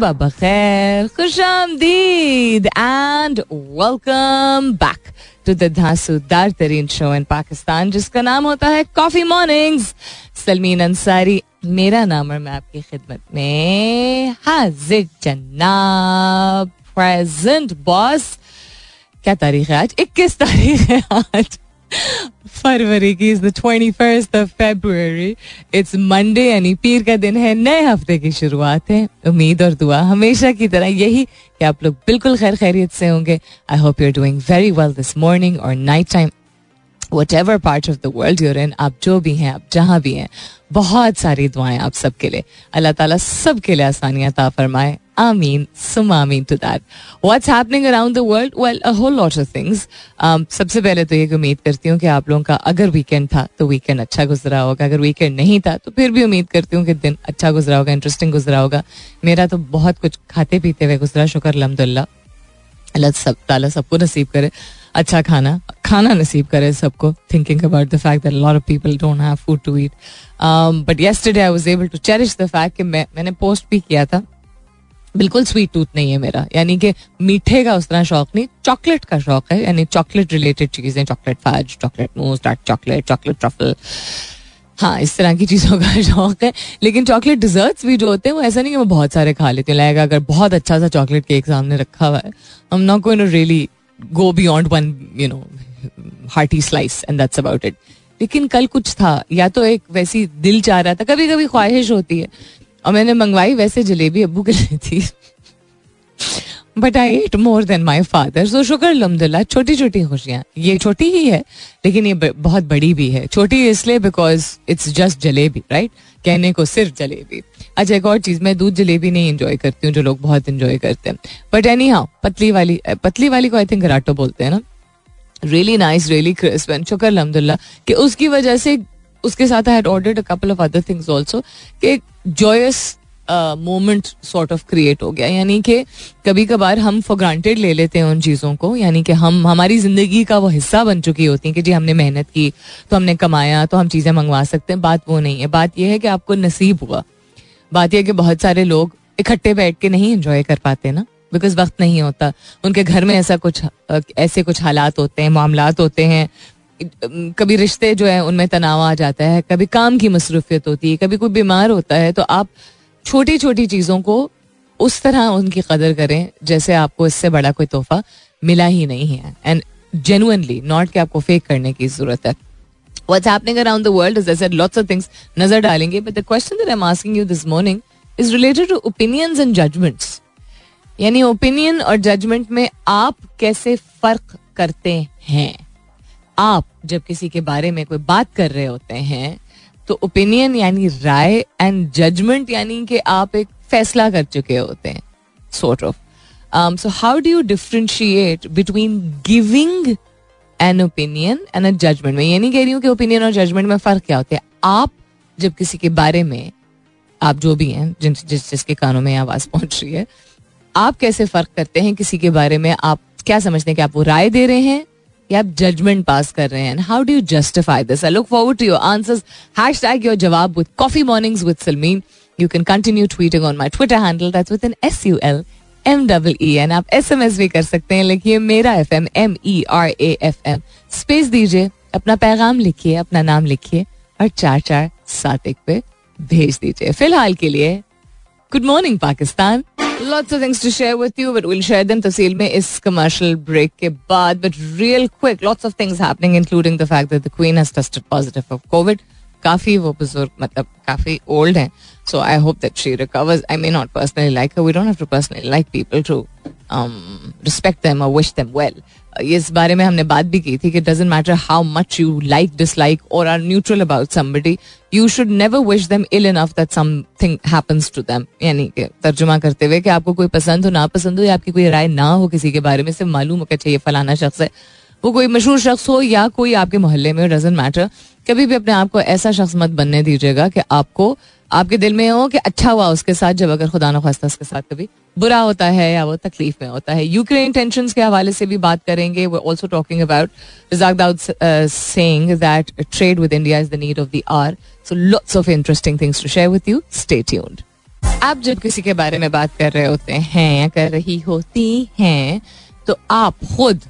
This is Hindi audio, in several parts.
सुबह बखैर खुश आमदीद and welcome back to the धांसूदार तरीन शो इन पाकिस्तान जिसका नाम होता है कॉफ़ी मॉर्निंग्स सलमीन अंसारी, मेरा नाम और मैं आपकी खिदमत में हाजिर, जनाब प्रेजेंट बॉस क्या तारीख है आज? 21 तारीख है आज। फरवरी की is the twenty first of February it's Monday यानी पीर का दिन है, नए हफ़्ते की शुरुआत है। उम्मीद और दुआ हमेशा की तरह यही कि आप लोग बिल्कुल खैर खैरियत से होंगे। I hope you are doing very well this morning और night time whatever part of the world you're in आप जो भी हैं, आप जहाँ भी हैं, बहुत सारी दुआएँ आप सबके लिए। अल्लाह ताला सबके लिए आसानियाँ ता फरमाए। आमीन सुम आमीन to that what's happening around the world well a whole lot of things सबसे पहले तो ये उम्मीद करती हूँ कि आप लोगों का अगर वीकेंड था तो वीकेंड अच्छा गुजरा होगा। अगर वीकेंड नहीं था तो फिर भी उम्मीद करती हूँ कि दिन अच्छा गुजरा होगा इंटरेस्टिंग गुजरा होगा। मेरा तो बहुत कुछ खाते पीते हुए गुजरा, शुक्र, अलहमदुल्ला। अल्लाह सब, ताला सबको नसीब करे। अच्छा खाना खाना नसीब करे सबको thinking about the fact that lot of people don't have food to eat but yesterday I was able to cherish the fact कि मैं, मैंने पोस्ट भी किया था। बिल्कुल स्वीट टूथ नहीं है मेरा। यानी कि मीठे का उस तरह शौक नहीं चॉकलेट का शौक है। यानी चॉकलेट रिलेटेड चीज़ें chocolate fudge chocolate mousse dark chocolate chocolate truffle हाँ इस तरह की चीज़ों का शौक है। लेकिन चॉकलेट डिजर्ट्स भी जो होते हैं, वो ऐसा नहीं कि मैं बहुत सारे खा लेती हूँ। लाइक अगर बहुत अच्छा सा चॉकलेट केक सामने रखा हुआ है हम not going to really go beyond one you know hearty slice and that's about it लेकिन कल कुछ था, या तो एक वैसी दिल चाह रहा था। कभी कभी ख्वाहिश होती है और मैंने मंगवाई, वैसे जलेबी अबू के लिए थी। But I ate more than my father so शुक्र अलहमदिल्ला छोटी छोटी खुशियाँ। ये छोटी ही है, लेकिन ये बहुत बड़ी भी है। छोटी इसलिए because it's just jalebi right कहने को सिर्फ़ जलेबी। अच्छा एक और चीज़, मैं दूध जलेबी नहीं इंजॉय करती हूँ, जो लोग बहुत इंजॉय करते हैं। बट एनी हाँ पतली वाली पतली वाली को आई थिंक घराटो बोलते हैं ना। Really nice really crisp and शुक्र अलहमदिल्ला कि उसकी वजह से, उसके साथ I had ordered a couple of other things also कि joyous moment sort of create हो गया। यानी कि कभी कभार हम फॉर ग्रांटेड ले लेते हैं उन चीज़ों को। यानी कि हम, हमारी ज़िंदगी का वो हिस्सा बन चुकी होती हैं कि जी हमने मेहनत की तो हमने कमाया तो हम चीज़ें मंगवा सकते हैं। बात वो नहीं है। बात यह है कि आपको नसीब हुआ। बात यह कि बहुत सारे लोग इकट्ठे बैठ के नहीं इंजॉय कर पाते ना। बिकॉज़ वक्त नहीं होता। उनके घर में ऐसा कुछ ऐसे कुछ हालात होते हैं मामला होते हैं। कभी रिश्ते जो है उनमें तनाव आ जाता है कभी काम की मसरूफियत होती है कभी कोई बीमार होता है तो आप छोटी छोटी चीज़ों को उस तरह उनकी कदर करें जैसे आपको इससे बड़ा कोई तोहफा मिला ही नहीं है। एंड जेनुअनली नॉट कि आपको फेक करने की ज़रूरत है। What's happening around the world, as I said, lots डालेंगे but the question that I'm asking you this morning is related to opinions and judgments. यानी ओपिनियन और जजमेंट में आप कैसे फ़र्क करते हैं? आप जब किसी के बारे में कोई बात कर रहे होते हैं तो ओपिनियन यानी राय एंड जजमेंट यानी कि आप एक फैसला कर चुके होते हैं sort of so how do you differentiate between giving an opinion and a judgment में ये नहीं कह रही हूँ कि ओपिनियन और जजमेंट में फ़र्क क्या होता है। आप जब किसी के बारे में, आप जो भी हैं, जिन, जिस, जिसके कानों में आवाज़ पहुँच रही है, आप कैसे फ़र्क करते हैं किसी के बारे में? आप क्या समझते हैं कि आप वो राय दे रहे हैं? या आप जजमेंट पास कर रहे हैं। How do you justify this I look forward to your answers hashtag your जवाब with coffee mornings with Salmeen you can continue tweeting on my Twitter handle that's with N S U L M double E N आप एस एम एस भी कर सकते हैं। लिखिए मेरा F M M E R A F M space दीजिए, अपना पैगाम लिखिए, अपना नाम लिखिए और चार चार सात एक पे भेज दीजिए। फ़िलहाल के लिए good morning Pakistan. Lots of things to share with you, but we'll share them तफसील में इस commercial break के बाद. But real quick, lots of things happening, including the fact that the Queen has tested positive of COVID. काफी वो बुजुर्ग मतलब काफी ओल्ड हैं so I hope that she recovers I may not personally like we don't have to personally like people to respect them और विश देम वेल इस बारे में हमने बात भी की थी कि doesn't matter how much you like dislike और are neutral about somebody you should never wish them ill enough that something happens to them यानी कि तर्जुमा करते हुए कि आपको कोई पसंद हो ना पसंद हो या आपकी कोई राय ना हो किसी के बारे में, सिर्फ़ मालूम हो कि चाहिए ये फलाना शख्स है। वो कोई मशहूर शख्स हो या कोई आपके मोहल्ले में डजेंट मैटर कभी भी अपने आप को ऐसा शख्स मत बनने दीजिएगा कि आपको आपके दिल में हो कि अच्छा हुआ उसके साथ, जब अगर खुदा न उसके साथ कभी बुरा होता है या वो तकलीफ़ में होता है। यूक्रेन टेंशन के हवाले से भी बात करेंगे। वो also talking about Razak Dawood saying that trade with India is the need of the hour so lots of interesting things to share with you stay tuned आप जब किसी के बारे में बात कर रहे होते हैं या कर रही होती हैं तो आप खुद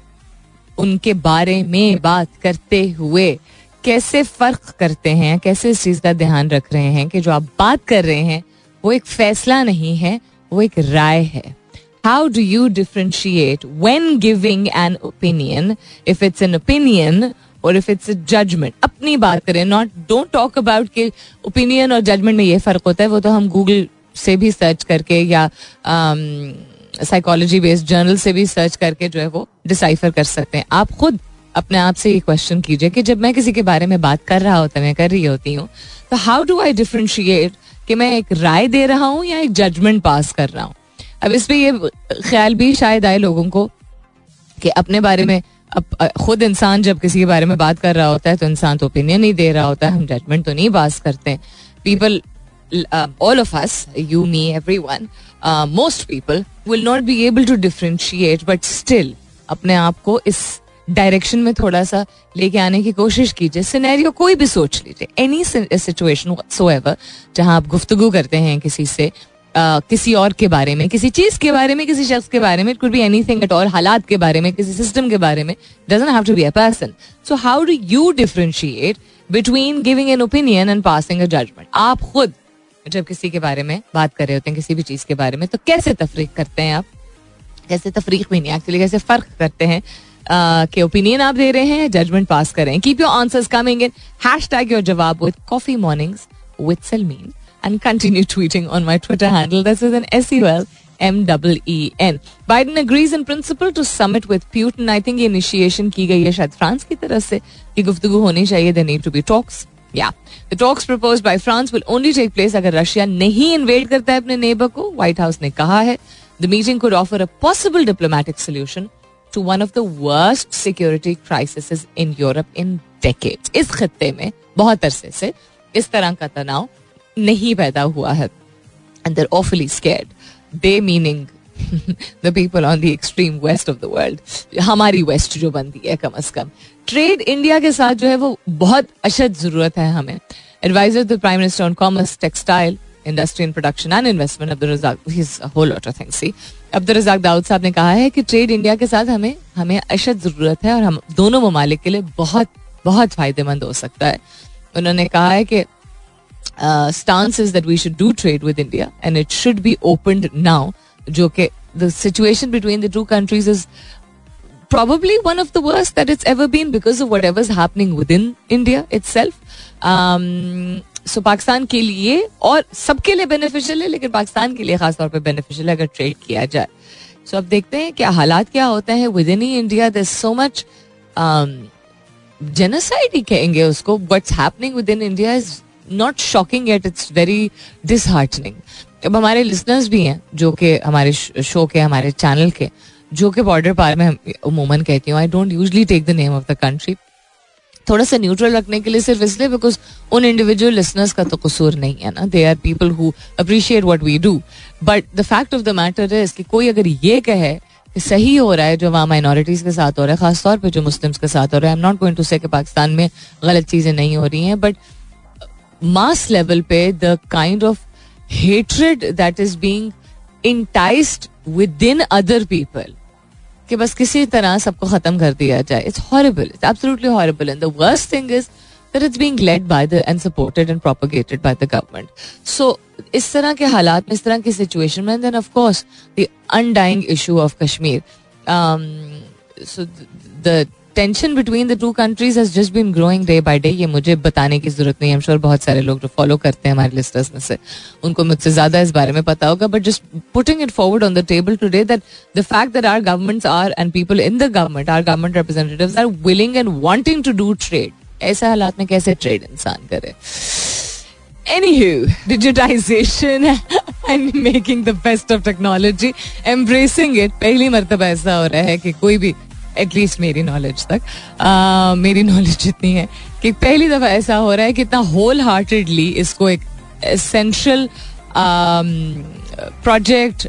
उनके बारे में बात करते हुए कैसे फ़र्क करते हैं, कैसे इस चीज़ का ध्यान रख रहे हैं कि जो आप बात कर रहे हैं, वो एक फैसला नहीं है, वो एक राय है। How do you differentiate when giving an opinion if it's an opinion और इफ़ इट्स जजमेंट अपनी बात करें नॉट डोंट टॉक अबाउट कि ओपिनियन और जजमेंट में ये फ़र्क होता है, वो तो हम गूगल से भी सर्च करके या साइकोलॉजी बेस्ड जर्नल से भी सर्च करके जो है वो डिसाइफर कर सकते हैं। आप खुद अपने आप से ये क्वेश्चन कीजिए कि जब मैं किसी के बारे में बात कर रहा होता, मैं कर रही होती हूँ तो हाउ डू आई डिफ्रेंशिएट कि मैं एक राय दे रहा हूँ या एक जजमेंट पास कर रहा हूँ? अब इस पर ये ख्याल भी शायद आए लोगों को कि अपने बारे में अब खुद इंसान जब किसी के बारे में बात कर रहा होता है तो इंसान तो ओपिनियन नहीं दे रहा होता है हम जजमेंट तो नहीं पास करते। People all of us you me everyone most people will not be able to differentiate but still अपने आप को इस डायरेक्शन में थोड़ा सा लेके आने की कोशिश कीजिए। सिनेरियो कोई भी सोच लीजिए। एनी सिचुएशन सो एवर जहाँ आप गुफ्तगु करते हैं किसी से Uh, किसी और के बारे में किसी चीज़ के बारे में किसी शख्स के बारे में could be anything at all हालात के बारे में किसी सिस्टम के बारे में doesn't have to be a person so how do you differentiate between giving an opinion and passing a judgment आप खुद जब किसी के बारे में बात कर रहे होते हैं किसी भी चीज़ के बारे में तो कैसे तफरीक करते हैं आप? कैसे तफरीक भी नहीं एक्चुअली कैसे फ़र्क करते हैं? के ओपिनियन आप दे रहे हैं जजमेंट पास करें। Keep your answers coming in hashtag your जवाब with coffee mornings with Salmeen and continue tweeting on my Twitter handle this is N S U L M Biden agrees in principle to summit with Putin I think ये इनिशिएशन की गई है शायद फ्रांस की तरफ़ से, कि गुफ्तगु होनी चाहिए। They need to be talks या the talks propose by France will only take place अगर रशिया नहीं इन्वेड करता है अपने नेबर को व्हाइट हाउस ने कहा है। The meeting could offer a possible diplomatic solution to one of the worst security crisis in Europe in decades इस खत्ते में बहुत अरसे से इस तरह का तनाव नहीं पैदा हुआ है। And there awfully scared they meaning the people on the extreme west of the world हमारी वेस्ट जो बनती है कम अज कम। ट्रेड इंडिया के साथ जो है वो बहुत अशद ज़रूरत है हमें। Advisor the prime minister on commerce textile industry and production and investment Abdul Razak whole of things see Abdul Razak Dawood साहब ने कहा है कि ट्रेड इंडिया के साथ हमें हमें अशद ज़रूरत है और हम दोनों ममालिक के लिए बहुत बहुत फ़ायदेमंद हो सकता है उन्होंने कहा है कि stance is that we should do trade with India and it should be open now जो कि the situation between the two countries is probably one of the worst that it's ever been because of whatever's happening within India itself. Um, so Pakistan के लिए और सबके लिए बेनिफिशियल है लेकिन पाकिस्तान के लिए खासतौर पर बेनिफिशियल है अगर ट्रेड किया जाए सो अब देखते हैं क्या हालात क्या होते हैं within he India there so much genocide ही कहेंगे उसको what's happening within India is not shocking at it's very disheartening अब हमारे लिसनर्स भी हैं जो कि हमारे शो के हमारे चैनल के जो कि बॉर्डर पार में उमूमन कहती हूँ I don't usually take the name of the country थोड़ा सा न्यूट्रल रखने के लिए सिर्फ़ इसलिए बिकॉज़ उन इंडिविजुअल लिसनर्स का तो कसूर नहीं है ना? They are people who appreciate what we do but the fact of the matter is कि कोई अगर ये कहे कि सही हो रहा है जो वहाँ माइनॉरिटीज के साथ हो रहा है, खासतौर पर जो मुस्लिम्स के साथ हो रहा है I am not going to say Pakistan में गलत चीज़ें नहीं हो रही हैं बट मास लेवल पे the kind of hatred that is being enticed within other people कि बस किसी तरह सबको खत्म कर दिया जाए। It's horrible it's absolutely horrible and the worst thing is that it's being led by the, and supported and propagated by the government. So, इस तरह के हालात में, इस तरह की सिचुएशन में then of course the undying issue of Kashmir so the tension between the two countries has just been growing day by day ये मुझे बताने की ज़रूरत नहीं है। श्योर बहुत सारे लोग जो फॉलो करते हैं हमारे लिस्टर्स में से उनको मुझसे ज़्यादा इस बारे में पता होगा but just putting it forward on the table today that the fact that our governments are and people in the government are government representatives are willing and wanting to do trade ऐसे हालात में कैसे ट्रेड इंसान करे? Anywho, digitization and making the best of technology, embracing it. पहली मरतबा ऐसा हो रहा है कि कोई भी एटलीस्ट मेरी नॉलेज तक। आ, मेरी नॉलेज जितनी है कि पहली दफ़ा ऐसा हो रहा है कि इतना होल हार्टेडली इसको एक essential project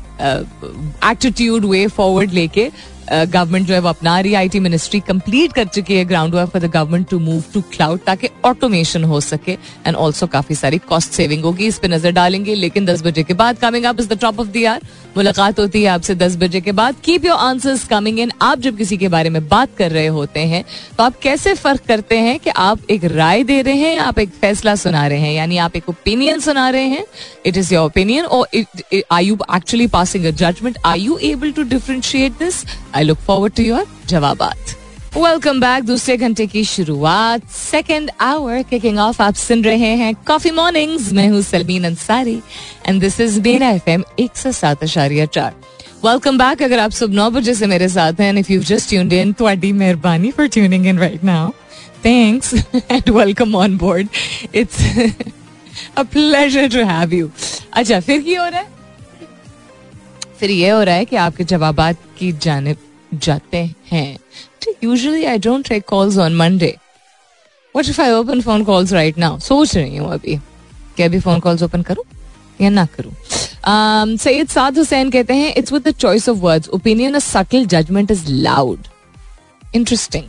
attitude way forward लेके गवर्नमेंट जो है वो अपना रही आई टी मिनिस्ट्री कंप्लीट कर चुकी है ground work for the government to move to cloud ताकि ऑटोमेशन हो सके एंड ऑल्सो काफ़ी सारी कॉस्ट सेविंग होगी। इस पर नज़र डालेंगे, लेकिन दस बजे के बाद coming up is the top of the year मुलाकात होती है आपसे दस बजे के बाद। Keep your answers coming in आप जब किसी के बारे में बात कर रहे होते हैं तो आप कैसे फ़र्क करते हैं कि आप एक राय दे रहे हैं, आप एक फैसला सुना रहे हैं, यानी आप एक ओपिनियन सुना रहे हैं? इट इज़ योर ओपिनियन और I you actually passing a judgement I you able to differentiate this I look forward to your जवाबात welcome back दूसरे घंटे की शुरुआत सेकेंड आवर किकिंग ऑफ़ आप सुन रहे हैं कॉफ़ी मॉर्निंग्स मैं हूँ Salmeen Ansari and this is मेरा एफ़ एम एक सौ सात अशारिया चार वेलकम बैक अगर आप सुबह नौ बजे से मेरे साथ हैं if you just tuned in थोड़ी मेहरबानी for tuning in right now thanks and welcome on board it's a pleasure to have you अच्छा फिर की हो रहा है फिर ये हो रहा है कि आपके जवाब की जानब जाते हैं। Usually I don't take calls on Monday what if I open phone calls right now सोच रही हूँ अभी क्या अभी फ़ोन कॉल्स ओपन करूँ या ना करूँ। सैयद साद हुसैन कहते हैं it's with the choice of words opinion subtle judgement is loud interesting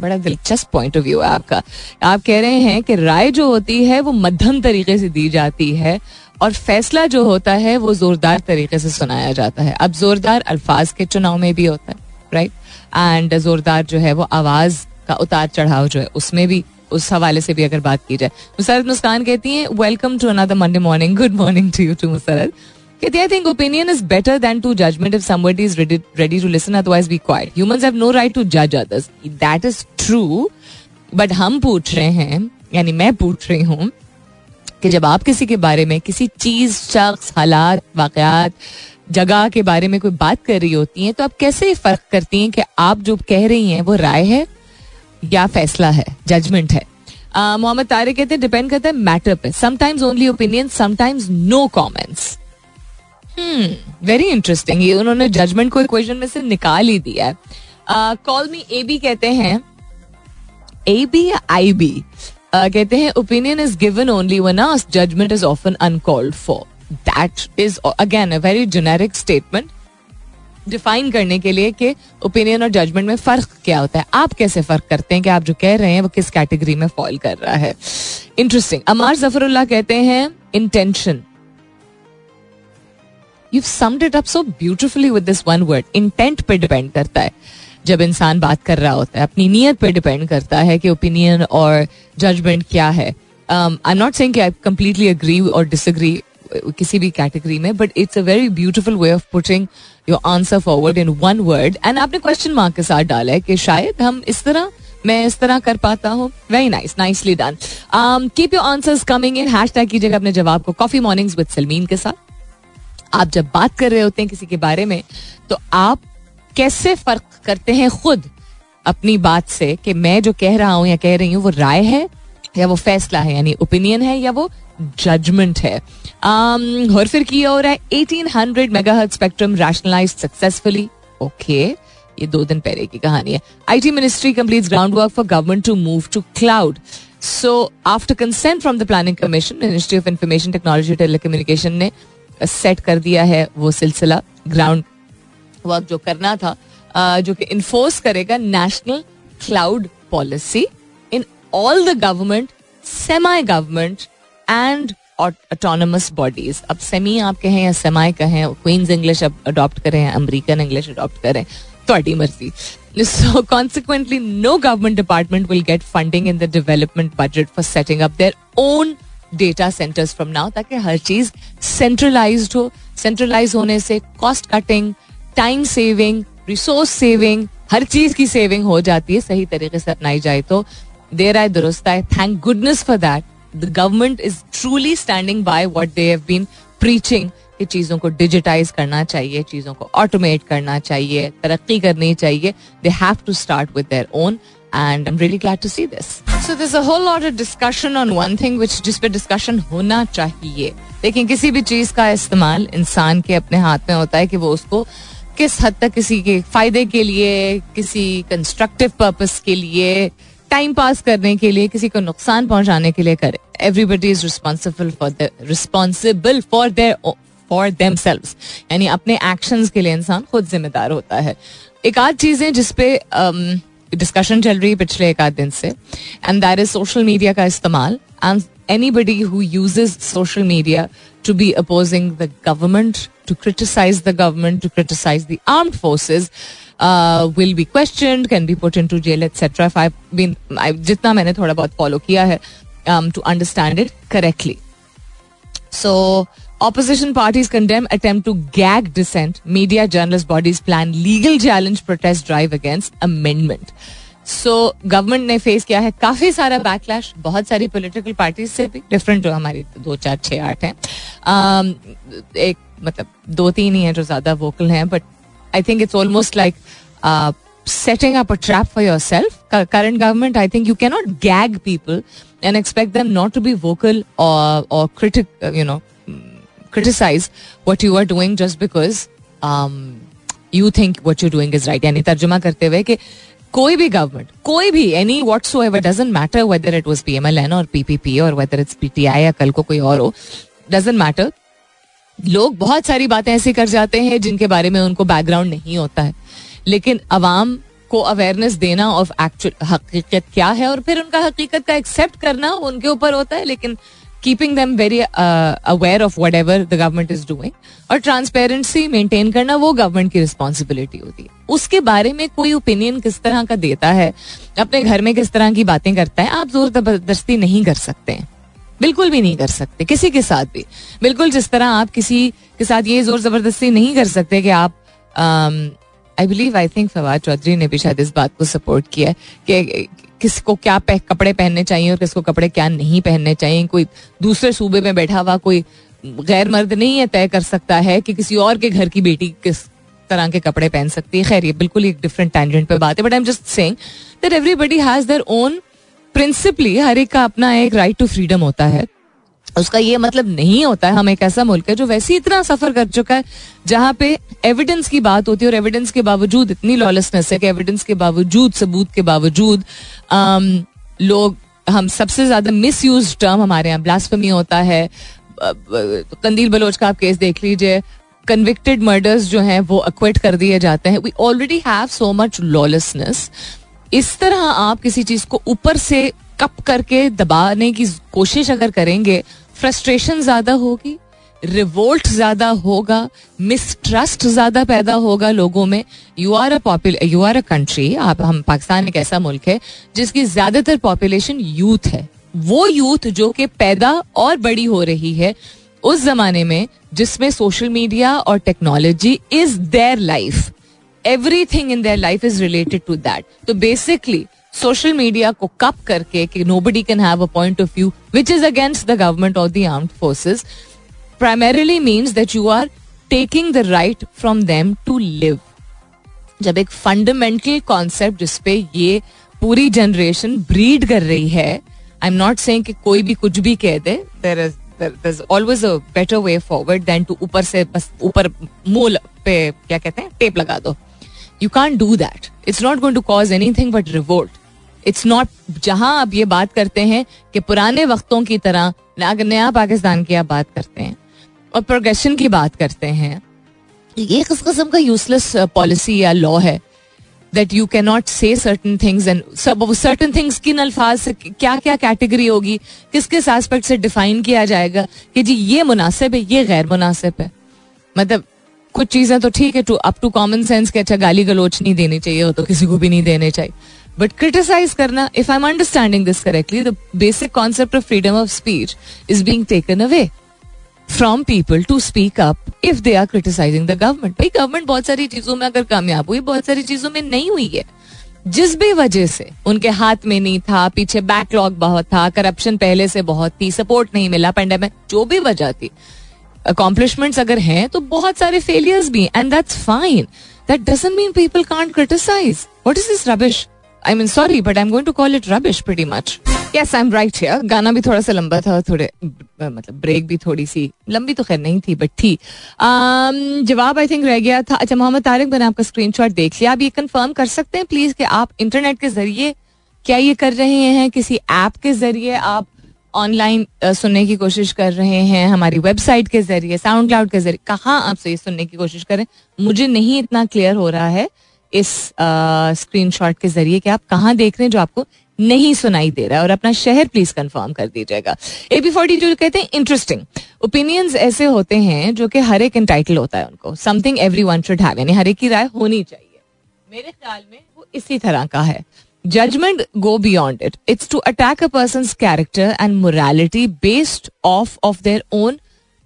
बड़ा दिलचस्प पॉइंट ऑफ़ व्यू है आपका। आप कह रहे हैं कि राय जो होती है, वो मध्यम तरीके से दी जाती है। और फैसला जो होता है, वो जोरदार तरीके से सुनाया जाता है। अब जोरदार अल्फाज के चुनाव में भी होता है राइट एंड जोरदार जो है, वो आवाज़ का उतार चढ़ाव जो है, उसमें भी, उस हवाले से भी अगर बात की जाए। मुसरत मुस्कान कहती हैं welcome to another Monday morning good morning to you too Musarrat. कहती I think opinion is better than to judgement if somebody is ready to listen otherwise be quiet humans have no right to जज others that is true but हम पूछ रहे हैं, यानी मैं पूछ रही हूँ कि जब आप किसी के बारे में किसी चीज़, शख्स, हालात, वाकयात, जगह के बारे में कोई बात कर रही होती हैं तो आप कैसे फ़र्क करती हैं कि आप जो कह रही हैं वो राय है या फैसला है जजमेंट है? मोहम्मद तारे कहते हैं डिपेंड करता है मैटर पे। Sometimes only opinion sometimes no comments very interesting ये उन्होंने जजमेंट को इक्वेशन में से निकाल ही दिया है। कॉल मी ए बी कहते हैं। ए बी या आई बी कहते हैं opinion is given only when as judgement is often uncalled for that is again a very generic statement define करने के लिए कि ओपिनियन और जजमेंट में फ़र्क क्या होता है। आप कैसे फ़र्क करते हैं कि आप जो कह रहे हैं, वो किस कैटेगरी में फॉल कर रहा है? इंटरेस्टिंग अमार जफरुल्लाह कहते हैं intention you summed it up so beautifully with this one word intent पे डिपेंड करता है। जब इंसान बात कर रहा होता है, अपनी नीयत पे डिपेंड करता है कि ओपिनियन और जजमेंट क्या है। I am not saying I completely agree और डिसअग्री किसी भी कैटेगरी में but it's a very beautiful way of putting your answer forward in one word and आपने क्वेश्चन मार्क के साथ डाला है कि शायद हम इस तरह, मैं इस तरह कर पाता हूँ। Very nice nicely done keep your answers coming in hashtag कीजिएगा अपने जवाब को कॉफ़ी मॉर्निंग्स विद सलमीन के साथ। आप जब बात कर रहे होते हैं किसी के बारे में तो आप कैसे फ़र्क करते हैं खुद अपनी बात से कि मैं जो कह रहा हूँ या कह रही हूँ वो राय है या वो फैसला है यानी ओपिनियन है या वो जजमेंट है? Um, और फिर किया हो रहा है 1800 megahertz spectrum rationalise successfully okay ये दो दिन पहले की कहानी है। IT ministry completes ground work for government to move to cloud so after consent from the planning commission ministry of information technology telecommunication ने सेट कर दिया है वो सिलसिला ग्राउंड वर्क जो करना था जो कि इन्फोर्स करेगा national cloud policy in all the government semi government and autonomous bodies अब सेमी आप कहें या सेमाई कहें क्वींस इंग्लिश अब अडॉप्ट करें अमेरिकन इंग्लिश अडॉप्ट करें थोड़ी मर्ज़ी So consequently, no government department will get funding in the development budget for setting up their own data centres from now ताकि हर चीज़ सेंट्रलाइज हो। सेंट्रलाइज होने से cost cutting time saving resource saving हर चीज़ की सेविंग हो जाती है, सही तरीके से अपनाई जाए तो। देर आए, दुरुस्त आए। Thank goodness for that the government is truly standing by what they have been preaching कि चीज़ों को डिजिटाइज करना चाहिए, चीज़ों को ऑटोमेट करना चाहिए, तरक्की करनी चाहिए। They have to start with their own and I am really glad to see this so this a whole lot of discussion on one thing which जिस पे डिस्कशन होना चाहिए। लेकिन किसी भी चीज़ का इस्तेमाल इंसान के अपने हाथ में होता है कि वो उसको किस हद तक किसी के फ़ायदे के लिए किसी कंस्ट्रक्टिव पर्पस के लिए टाइम पास करने के लिए किसी को नुकसान पहुँचाने के लिए करे? Everybody is responsible for responsible for their for them यानी अपने एक्शन के लिए इंसान खुद जिम्मेदार होता है। एक आध चीज़ें जिसपे डिस्कशन um, चल रही है पिछले एक आध दिन से and that is social media का इस्तेमाल। And anybody who uses social media To be opposing the government to criticise the government to criticise the armed forces will be question can be put into jail etcetera I been जितना मैंने थोड़ा बहुत फॉलो किया है to understand it correctly so Opposition parties condemn attempt to gag dissent. Media journalist bodies plan legal challenge protest drive against amendment. So government ने फेस किया है काफ़ी सारा बैकलैश बहुत सारी पॉलिटिकल पार्टीज़ से भी डिफरेंट जो हमारी दो चार छः आठ हैं। um, एक मतलब दो तीन ही हैं जो ज़्यादा वोकल हैं but I think it's almost like setting up a trap for yourself current government I think you can not gag people and expect them not to be vocal और critic you know criticise what you are doing just because you think what you doing is right यानी तर्जुमा करते हुए कि कोई भी गवर्नमेंट कोई भी any whatsoever doesn't matter whether it was P M L N और पीपीपी और whether it's P T I या कल को कोई और हो डजेंट मैटर लोग बहुत सारी बातें ऐसी कर जाते हैं जिनके बारे में उनको बैकग्राउंड नहीं होता है. लेकिन अवाम को अवेयरनेस देना ऑफ़ एक्चुअल हकीकत क्या है और फिर उनका हकीकत का एक्सेप्ट करना उनके ऊपर होता है, लेकिन keeping them very aware of whatever the government is doing और ट्रांसपेरेंसी मेंटेन करना वो गवर्नमेंट की रिस्पॉन्सिबिलिटी होती है। उसके बारे में कोई ओपिनियन किस तरह का देता है, अपने घर में किस तरह की बातें करता है, आप ज़ोर ज़बरदस्ती नहीं कर सकते हैं। बिल्कुल भी नहीं कर सकते, किसी के साथ भी। बिल्कुल जिस तरह आप किसी के साथ ये ज़ोर ज़बरदस्ती नहीं कर सकते कि आप I believe I think Fawad Chaudhry ने भी शायद इस बात को सपोर्ट किया है कि किसको क्या पह, कपड़े पहनने चाहिए और किसको कपड़े क्या नहीं पहनने चाहिए? कोई दूसरे सूबे में बैठा हुआ कोई गैर मर्द नहीं है तय कर सकता है कि किसी और के घर की बेटी किस तरह के कपड़े पहन सकती है। खैर ये बिल्कुल एक डिफरेंट टैंजेंट पे बात है but I am just saying that everybody has their own principally हर एक का अपना एक राइट टू फ्रीडम होता है। उसका ये मतलब नहीं होता है हम एक ऐसा मुल्क है जो वैसे इतना सफ़र कर चुका है जहाँ पे एविडेंस की बात होती है और एविडेंस के बावजूद इतनी लॉलेसनेस है कि एविडेंस के बावजूद सबूत के बावजूद आम, लोग हम सबसे ज़्यादा मिस यूज़ टर्म हमारे यहाँ ब्लास्फमी होता है। कंदील बलोच का आप केस देख लीजिए कन्विक्टेड मर्डर्स जो हैं वो अक्वेट कर दिए जाते हैं। We already have so much lawlessness इस तरह आप किसी चीज़ को ऊपर से कप करके दबाने की कोशिश अगर करेंगे फ्रस्ट्रेशन ज़्यादा होगी रिवोल्ट ज़्यादा होगा मिसट्रस्ट ज़्यादा पैदा होगा लोगों में you are a popular you are a country आप हम पाकिस्तान एक ऐसा मुल्क है जिसकी ज़्यादातर पॉपुलेशन यूथ है वो यूथ जो कि पैदा और बड़ी हो रही है उस जमाने में जिसमें सोशल मीडिया और technology is their life everything in their life is related to that तो बेसिकली सोशल मीडिया को कप करके कि nobody can have a point of view which is against the government of the armed forces primarily means that you are taking the right from them to live जब एक फंडामेंटल कॉन्सेप्ट जिसपे ये पूरी जनरेशन ब्रीड कर रही है आई एम नॉट कि कोई भी कुछ भी कह दे there is there's always a better way forward than to ऊपर से बस ऊपर मूल पे क्या कहते हैं टेप लगा दो. You can do that it's not going to cause anything but revolt it's not जहाँ आप ये बात करते हैं कि पुराने वक्तों की तरह नया पाकिस्तान की आप बात करते हैं और प्रोग्रेशन की बात करते हैं, ये किस किस्म का यूजलेस पॉलिसी या लॉ है that you can not say certain things and certain things किन अल्फाज से क्या क्या कैटेगरी होगी किस किस एस्पेक्ट से डिफाइन किया जाएगा कि जी ये मुनासिब है, ये गैर मुनासिब है। मतलब कुछ चीज़ें तो ठीक है to up to common sense के अच्छा गाली गलोच नहीं देनी चाहिए हो तो किसी को भी नहीं देने चाहिए। बट क्रिटिसाइज करना if I am understanding this correctly the basic concept of freedom of speech is being taken away from people to speak up if they are criticising the government भाई गवर्नमेंट बहुत सारी चीज़ों में अगर कामयाब हुई, बहुत सारी चीज़ों में नहीं हुई है। जिस भी वजह से उनके हाथ में नहीं था, पीछे बैकलॉग बहुत था करप्शन पहले से बहुत थी सपोर्ट नहीं मिला पेंडेमिक जो भी वजह थी। अकॉम्प्लिशमेंट्स अगर हैं तो बहुत सारे फेलियर्स भी and that's fine that doesn't mean people can't criticise what is this rubbish I mean, sorry, but I'm going to call it rubbish pretty much. Yes I am right here गाना भी थोड़ा सा लंबा था थोड़े मतलब ब्रेक भी थोड़ी सी लंबी तो खैर नहीं थी बट थी। Um, जवाब आई थिंक रह गया था। अच्छा मोहम्मद तारिक मैंने आपका स्क्रीनशॉट देख लिया। आप ये कंफर्म कर सकते हैं प्लीज़ कि आप इंटरनेट के ज़रिए क्या ये कर रहे हैं? किसी ऐप के ज़रिए आप ऑनलाइन सुनने की कोशिश कर रहे हैं? हमारी वेबसाइट के ज़रिए साउंड क्लाउड के ज़रिए। कहाँ आप सुनने की कोशिश करें? मुझे नहीं इतना क्लियर हो रहा है। इस स्क्रीनशॉट के ज़रिए कि आप कहाँ देख रहे हैं जो आपको नहीं सुनाई दे रहा है और अपना शहर प्लीज़ कंफर्म कर दीजिएगा। एपी फोर्टी जो कहते हैं इंटरेस्टिंग ओपिनियंस ऐसे होते हैं जो कि हर एक इंटाइटल होता है उनको। Something every one should have यानी हर एक की राय होनी चाहिए। मेरे ख्याल में वो इसी तरह का है। Judgement go beyond it it's to attack a person character and morality based off of their own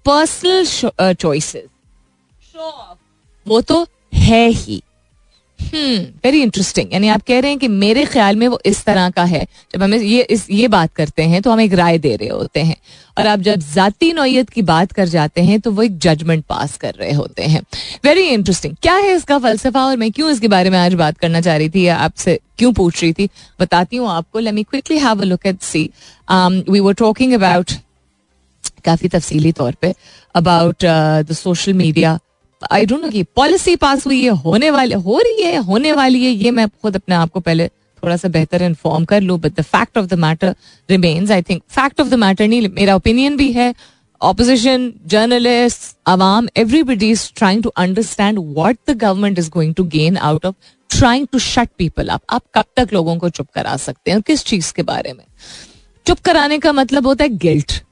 personal choices वो तो है ही। वेरी hmm, इंटरेस्टिंग यानी आप कह रहे हैं कि मेरे ख्याल में वो इस तरह का है। जब हमें ये इस ये बात करते हैं तो हम एक राय दे रहे होते हैं। और आप जब जाती नोयत की बात कर जाते हैं तो वो एक जजमेंट पास कर रहे होते हैं। वेरी इंटरेस्टिंग क्या है इसका फलसफा? और मैं क्यों इसके बारे में आज बात करना चाह रही थी या आपसे क्यों पूछ रही थी? बताती हूँ आपको। Let me quickly have a look at see we were talking about काफ़ी तफसीली तौर पे about the social media I don't know कि पॉलिसी पास हुई है होने वाली हो रही है होने वाली है ये मैं खुद अपने आप को पहले थोड़ा सा बेहतर इन्फॉर्म कर लूँ but the fact of the matter remains I think fact of the matter नहीं मेरा ओपिनियन भी है opposition journalist awam, everybody is trying to understand what the government is going to gain out of trying to shut people up. आप कब तक लोगों को चुप करा सकते हैं किस चीज़ के बारे में चुप कराने का मतलब होता है गिल्ट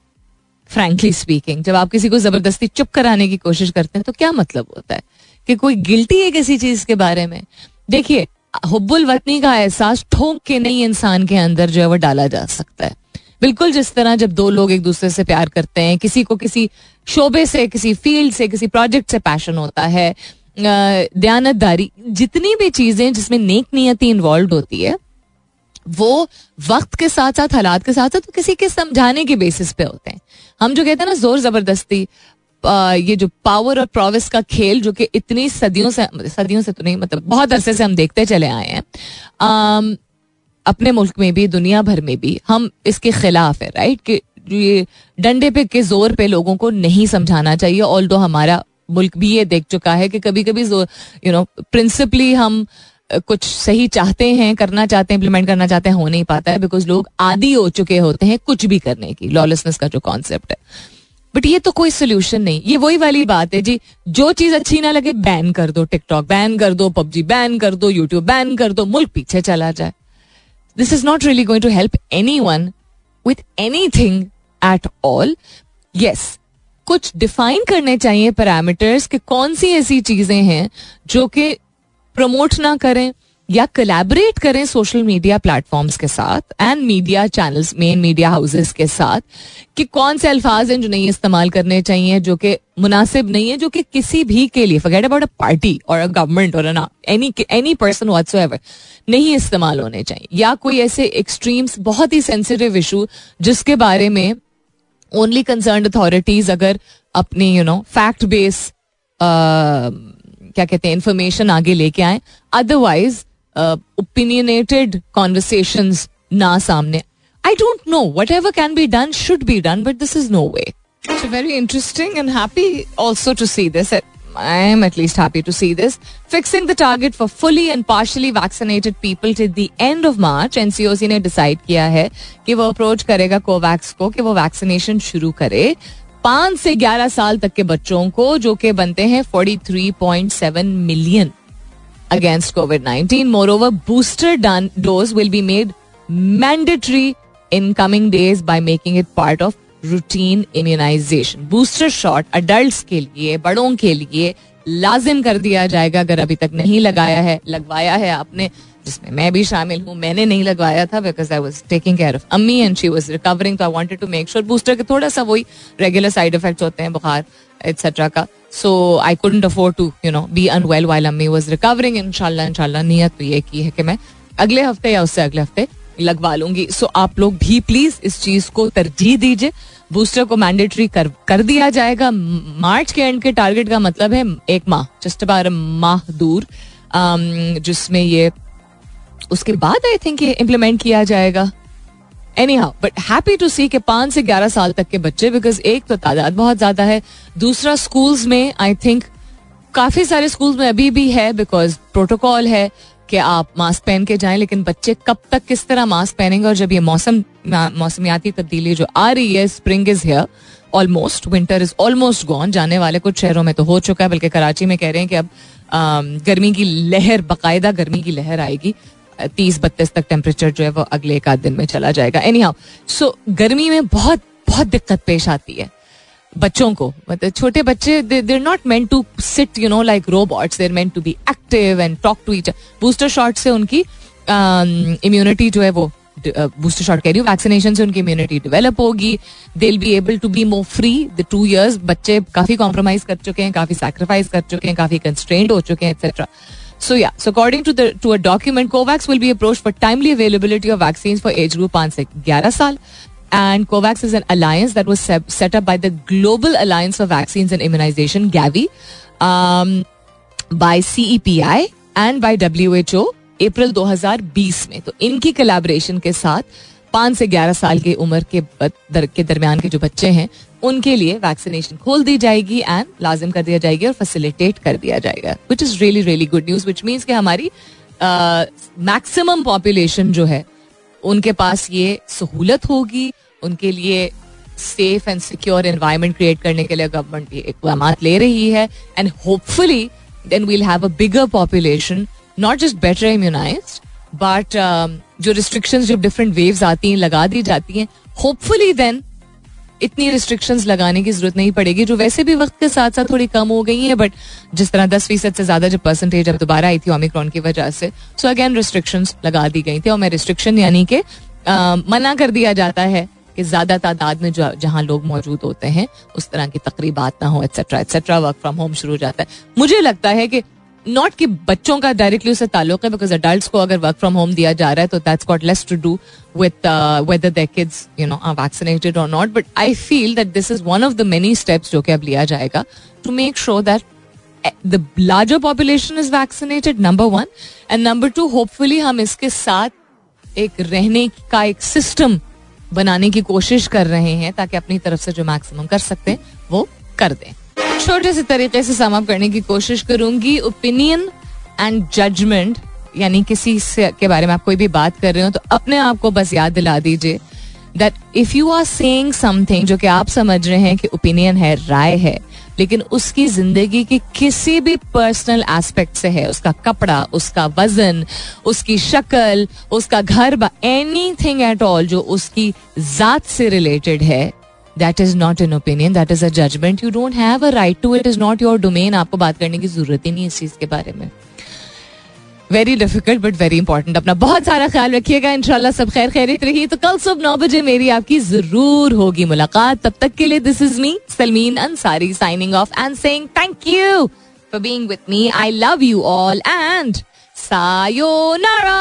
फ्रेंकली स्पीकिंग जब आप किसी को ज़बरदस्ती चुप कराने की कोशिश करते हैं तो क्या मतलब होता है? कि कोई गिल्टी है किसी चीज़ के बारे में? देखिए, हुब्बुल वतनी का एहसास ठोक के नहीं इंसान के अंदर जो है वो डाला जा सकता है। बिल्कुल जिस तरह जब दो लोग एक दूसरे से प्यार करते हैं, किसी को किसी शोबे से, किसी फ़ील्ड से, किसी प्रोजेक्ट से पैशन होता है दयानतदारी, जितनी भी चीज़ें जिसमें नेक नियति इन्वॉल्व होती है, वो वक्त के साथ साथ हालात के साथ साथ तो किसी के समझाने के बेसिस पे होते हैं। हम जो कहते हैं ना, ज़ोर ज़बरदस्ती ये जो पावर और प्रोविस का खेल जो कि इतनी सदियों से सदियों से तो नहीं मतलब बहुत अरसे से हम देखते चले आए हैं अपने मुल्क में भी, दुनिया भर में भी, हम इसके खिलाफ है राइट कि ये डंडे पे, के ज़ोर पे लोगों को नहीं समझाना चाहिए ऑल दो हमारा मुल्क भी ये देख चुका है कि कभी कभी यू नो प्रिंसिपली हम कुछ सही चाहते हैं, करना चाहते हैं इम्प्लीमेंट करना चाहते हैं, हो नहीं पाता है बिकॉज़ लोग आदि हो चुके होते हैं कुछ भी करने की लॉलेसनेस का जो कॉन्सेप्ट है। बट ये तो कोई सोल्यूशन नहीं। ये वही वाली बात है जी, जो चीज़ अच्छी ना लगे बैन कर दो टिकटॉक बैन कर दो पबजी बैन कर दो यूट्यूब बैन कर दो, मुल्क पीछे चला जाए। This is not really going to help anyone with anything at all yes कुछ डिफाइन करने चाहिए पैरामीटर्स कि कौन सी ऐसी चीज़ें हैं जो कि प्रमोट ना करें या कोलैबोरेट करें सोशल मीडिया प्लेटफॉर्म्स के साथ and media channels main media houses के साथ कि कौन से अल्फाज हैं जो नहीं इस्तेमाल करने चाहिए, जो कि मुनासिब नहीं है, जो कि किसी भी के लिए फॉरगेट अबाउट अ पार्टी और अ गवर्नमेंट और एनी एनी पर्सन व्हाट्सोएवर नहीं इस्तेमाल होने चाहिए। या कोई ऐसे एक्सट्रीम्स बहुत ही सेंसिटिव इशू जिसके बारे में ओनली कंसर्न अथॉरिटीज अगर अपनी यू नो फैक्ट बेस क्या कहते हैं इन्फॉर्मेशन आगे लेके आए। अदरवाइज़ ओपिनियनेटेड कॉन्वर्सेशन ना सामने। I don't know whatever can be done should be done but this is no way very interesting and happy also to see this I am at least happy to see this. Fixing the target for fully and partially vaccinated people till the end of March, NCOC ने डिसाइड किया है कि वो अप्रोच करेगा कोवैक्स को कि वो वैक्सीनेशन शुरू करे। पाँच से ग्यारह साल तक के बच्चों को, जो कि बनते हैं forty three point seven million against COVID nineteen moreover booster dose will be made mandatory in coming days by making it part of routine immunisation booster shot adult के लिए, बड़ों के लिए लाजिम कर दिया जाएगा, अगर अभी तक नहीं लगाया है, लगवाया है आपने। जिसमें मैं भी शामिल हूँ मैंने नहीं लगवाया था because I was taking care of अम्मी एंड शी वॉज़ रिकवरिंग तो I wanted to make sure booster के थोड़ा सा वही रेगुलर साइड इफ़ेक्ट होते हैं बुखार एक्सेट्रा का। So I couldn't afford to you know be unwell while अम्मी वॉज़ रिकवरिंग इनशाला इनशाला नीयत तो ये की है कि मैं अगले हफ़्ते या उससे अगले हफ़्ते लगवा लूँगी। सो so, आप लोग भी प्लीज़ इस चीज़ को तरजीह दीजिए। बूस्टर को मैंडेटरी कर कर दिया जाएगा। मार्च के एंड के टारगेट का मतलब है एक माह जस्ट बार माह दूर जिसमें ये उसके बाद आई थिंक ये इम्प्लीमेंट किया जाएगा. Anyhow but happy to see के पाँच से ग्यारह साल तक के बच्चे बिकॉज़ एक तो तादाद बहुत ज़्यादा है. दूसरा स्कूल्स में आई थिंक काफ़ी सारे स्कूल्स में अभी भी है बिकॉज़ प्रोटोकॉल है कि आप मास्क पहन के जाएँ, लेकिन बच्चे कब तक किस तरह मास्क पहनेंगे और जब ये मौसम, मौसमियाती तब्दीली जो आ रही है spring is here almost winter is almost gone जाने वाले कुछ शहरों में तो हो चुका है, बल्कि कराची में कह रहे हैं कि अब गर्मी की लहर, बाकायदा गर्मी की लहर आएगी. तीस बत्तीस तक टेम्परेचर जो है वो अगले एक आध दिन में चला जाएगा. एनी हाउ सो गर्मी में बहुत बहुत दिक्कत पेश आती है बच्चों को. मतलब छोटे बच्चे they're not meant to sit you know like robots they're meant to be active and talk to each booster shot से उनकी इम्यूनिटी जो है वो बूस्टर शॉट कह रही हूँ वैक्सीनेशन से उनकी इम्यूनिटी डेवलप होगी. They be able to be more free the two years बच्चे काफ़ी कॉम्प्रोमाइज कर चुके हैं, काफ़ी सेक्रीफाइस कर चुके हैं, काफ़ी कंस्ट्रेंड हो चुके हैं एक्सेट्रा सो या so according to to a document COVAX will be approach for timely availability of vaccine for age group पाँच से ग्यारह साल and COVAX is an alliance that was set up by the global alliance for vaccine and immunisation Gavi by CEPI and by W H O April 2020 में. तो इनकी कलेबरेशन के साथ पाँच से ग्यारह साल की उम्र के दर, के दरमियान के जो बच्चे हैं उनके लिए वैक्सीनेशन खोल दी जाएगी एंड लाजिम कर दिया जाएगी और फैसिलिटेट कर दिया जाएगा which is really really good news which means कि हमारी मैक्सिमम पॉपुलेशन जो है, उनके पास ये सहूलत होगी, उनके लिए safe and secure environment create करने के लिए गवर्नमेंट ये इकदाम ले रही है and hopefully then we'll have a bigger population not just better immunise but जो रिस्ट्रिक्शंस जो डिफरेंट वेव्स आती हैं, लगा दी जाती हैं होपफुली देन इतनी रिस्ट्रिक्शंस लगाने की ज़रूरत नहीं पड़ेगी, जो वैसे भी वक्त के साथ साथ थोड़ी कम हो गई है बट जिस तरह दस फ़ीसद से ज़्यादा जब परसेंटेज अब दोबारा आई थी ओमिक्रॉन की वजह से सो अगेन रिस्ट्रिक्शंस लगा दी गई थी और मैं रिस्ट्रिक्शन यानी कि मना कर दिया जाता है कि ज़्यादा तादाद में जहाँ लोग मौजूद होते हैं, उस तरह की तकरीबात ना हो etcetera etcetera work from home शुरू हो जाता है। मुझे लगता है कि नॉट कि बच्चों का डायरेक्टली उससे ताल्लुक है बिकॉज़ अडल्ट को अगर वर्क फ्रॉम होम दिया जा रहा है तो that's got less to do with whether the kids you know are vaccinated और not but I feel that this is one of the many steps जो कि अब लिया जाएगा to make sure that the larger population is vaccinated number one and number two hopefully हम इसके साथ एक रहने का एक सिस्टम बनाने की कोशिश कर रहे हैं, ताकि अपनी तरफ़ से जो मैक्सिमम कर सकते हैं, वो कर दें। छोटे से तरीके से सम करने की कोशिश करूँगी। ओपिनियन एंड जजमेंट यानी किसी से के बारे में आप कोई भी बात कर रहे हो तो अपने आप को बस याद दिला दीजिए that if you are saying something जो कि आप समझ रहे हैं कि ओपिनियन है, राय है, लेकिन उसकी ज़िंदगी की किसी भी पर्सनल एस्पेक्ट से है, उसका कपड़ा, उसका वज़न, उसकी शक्ल, उसका घर एनी थिंग एट ऑल जो उसकी जात से रिलेटेड है that is not an opinion that is a judgement you don't have a right to it is not your domain आपको बात करने की ज़रूरत ही नहीं इस चीज़ के बारे में। Very difficult but very important अपना बहुत सारा ख्याल रखिएगा। इंशाल्लाह सब खैर खैरित रही। तो कल सुबह नौ बजे मेरी आपकी ज़रूर होगी मुलाकात। तब तक के लिए this is me Salmeen Ansari signing off and saying thank you for being with me I love you all and sayonara